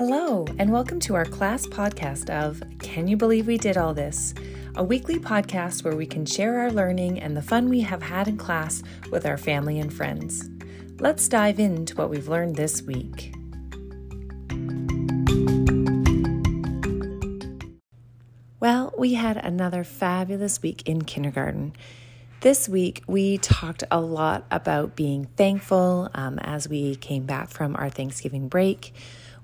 Hello, and welcome to our class podcast of Can You Believe We Did All This? A weekly podcast where we can share our learning and the fun we have had in class with our family and friends. Let's dive into what we've learned this week. Well, we had another fabulous week in kindergarten. This week, we talked a lot about being thankful um, as we came back from our Thanksgiving break.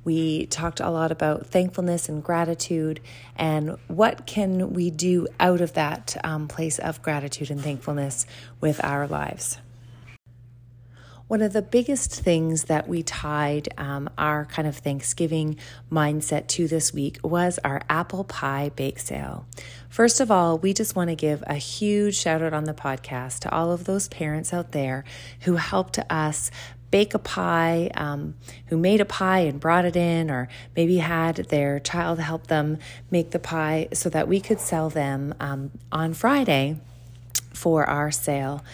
We talked a lot about thankfulness and gratitude and what can we do out of that um, place of gratitude and thankfulness with our lives. One of the biggest things that we tied um, our kind of Thanksgiving mindset to this week was our apple pie bake sale. First of all, we just want to give a huge shout out on the podcast to all of those parents out there who helped us bake a pie, um, who made a pie and brought it in, or maybe had their child help them make the pie so that we could sell them um, on Friday for our sale.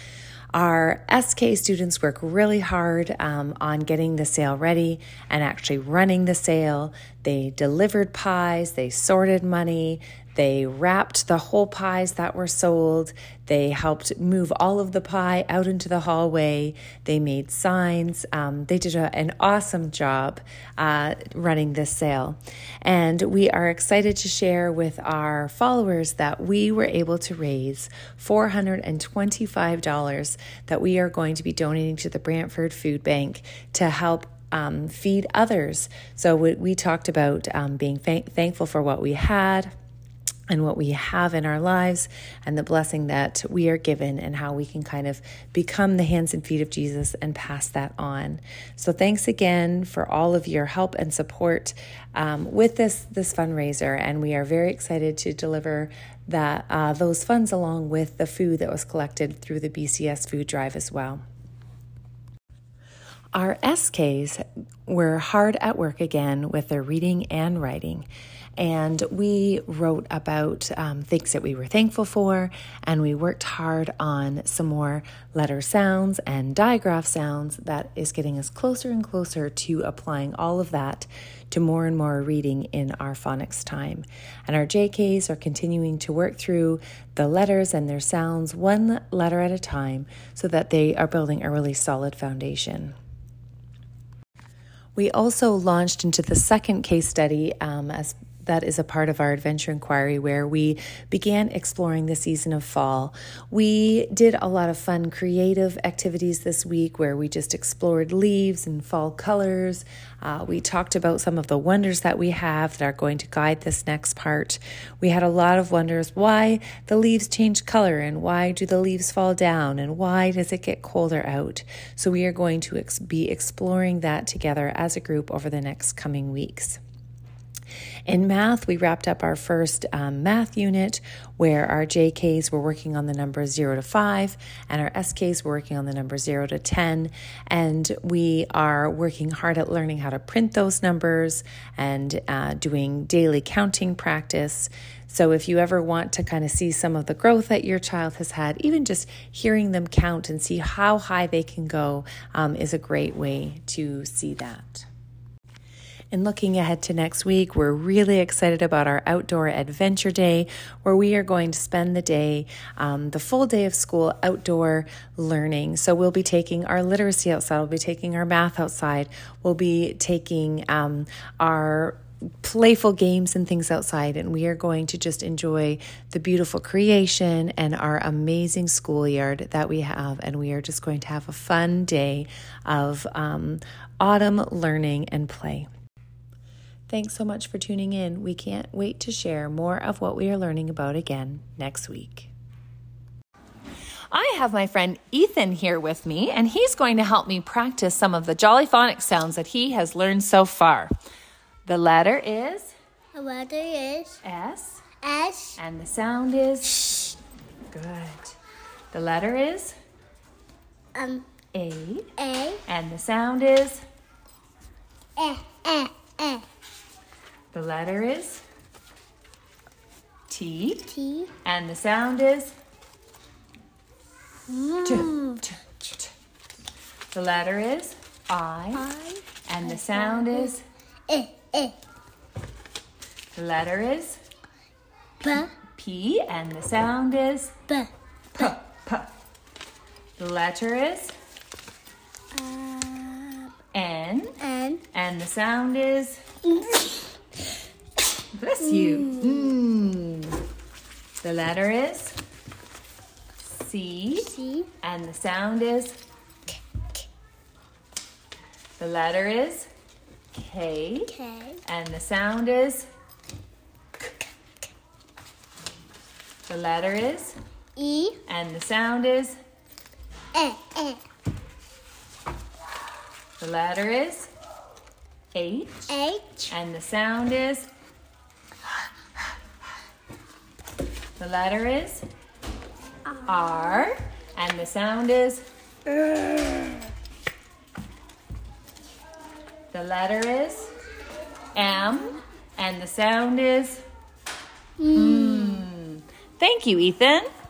Our SK students work really hard um, on getting the sale ready and actually running the sale. They delivered pies, they sorted money, they wrapped the whole pies that were sold. They helped move all of the pie out into the hallway. They made signs. Um, they did a, an awesome job uh, running this sale. And we are excited to share with our followers that we were able to raise $425 that we are going to be donating to the Brantford Food Bank to help um, feed others. So we, we talked about um, being thankful for what we had and what we have in our lives and the blessing that we are given and how we can kind of become the hands and feet of Jesus and pass that on. So thanks again for all of your help and support um, with this this fundraiser, and we are very excited to deliver that uh, those funds along with the food that was collected through the BCS food drive as well. Our SKs were hard at work again with their reading and writing. And we wrote about um, things that we were thankful for, and we worked hard on some more letter sounds and digraph sounds that is getting us closer and closer to applying all of that to more and more reading in our phonics time. And our JKs are continuing to work through the letters and their sounds one letter at a time so that they are building a really solid foundation. We also launched into the second case study um, as that is a part of our adventure inquiry where we began exploring the season of fall. We did a lot of fun creative activities this week where we just explored leaves and fall colors. Uh, we talked about some of the wonders that we have that are going to guide this next part. We had a lot of wonders why the leaves change color and why do the leaves fall down and why does it get colder out. So we are going to ex- be exploring that together as a group over the next coming weeks. In math, we wrapped up our first um, math unit where our JKs were working on the numbers 0 to 5 and our SKs were working on the number 0 to 10. And we are working hard at learning how to print those numbers and uh, doing daily counting practice. So, if you ever want to kind of see some of the growth that your child has had, even just hearing them count and see how high they can go um, is a great way to see that. And looking ahead to next week, we're really excited about our outdoor adventure day where we are going to spend the day, um, the full day of school outdoor learning. So we'll be taking our literacy outside, we'll be taking our math outside, we'll be taking um, our playful games and things outside, and we are going to just enjoy the beautiful creation and our amazing schoolyard that we have. And we are just going to have a fun day of um, autumn learning and play. Thanks so much for tuning in. We can't wait to share more of what we are learning about again next week. I have my friend Ethan here with me, and he's going to help me practice some of the Jolly Phonics sounds that he has learned so far. The letter is The letter is S, S, and the sound is Sh. Good. The letter is um A, A, and the sound is E, E, E, the letter is T, T, and the sound is M, T, T, T. The letter is I, I, and the sound is E, eh. The letter is P. P. and the sound is B. P. P. The letter is Um, N, and and the sound is Bless you. Mm. The letter is C, C, and the sound is k. the letter is K, K, and the sound is k. the letter is E, and the sound is eh, eh. the letter is H, H, and the sound is the letter is R, and the sound is the letter is M, and the sound is Mm. Thank you, Ethan.